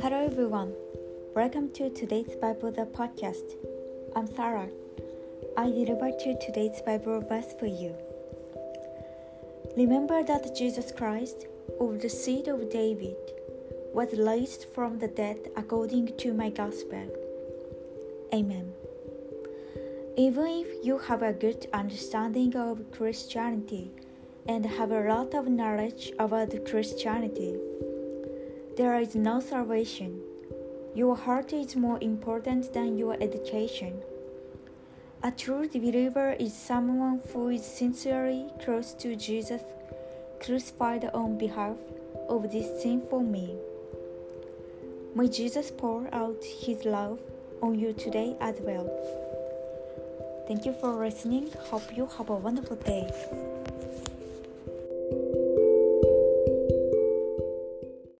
Hello everyone. Welcome to today's Bible the podcast. I'm Sarah. I deliver to today's Bible verse for you. Remember that Jesus Christ, of the seed of David, was raised from the dead according to my gospel. Amen. Even if you have a good understanding of Christianity and have a lot of knowledge about Christianity, there is no salvation. Your heart is more important than your education. A true believer is someone who is sincerely close to Jesus, crucified on behalf of this sin for me. May Jesus pour out his love on you today as well. Thank you for listening. Hope you have a wonderful day.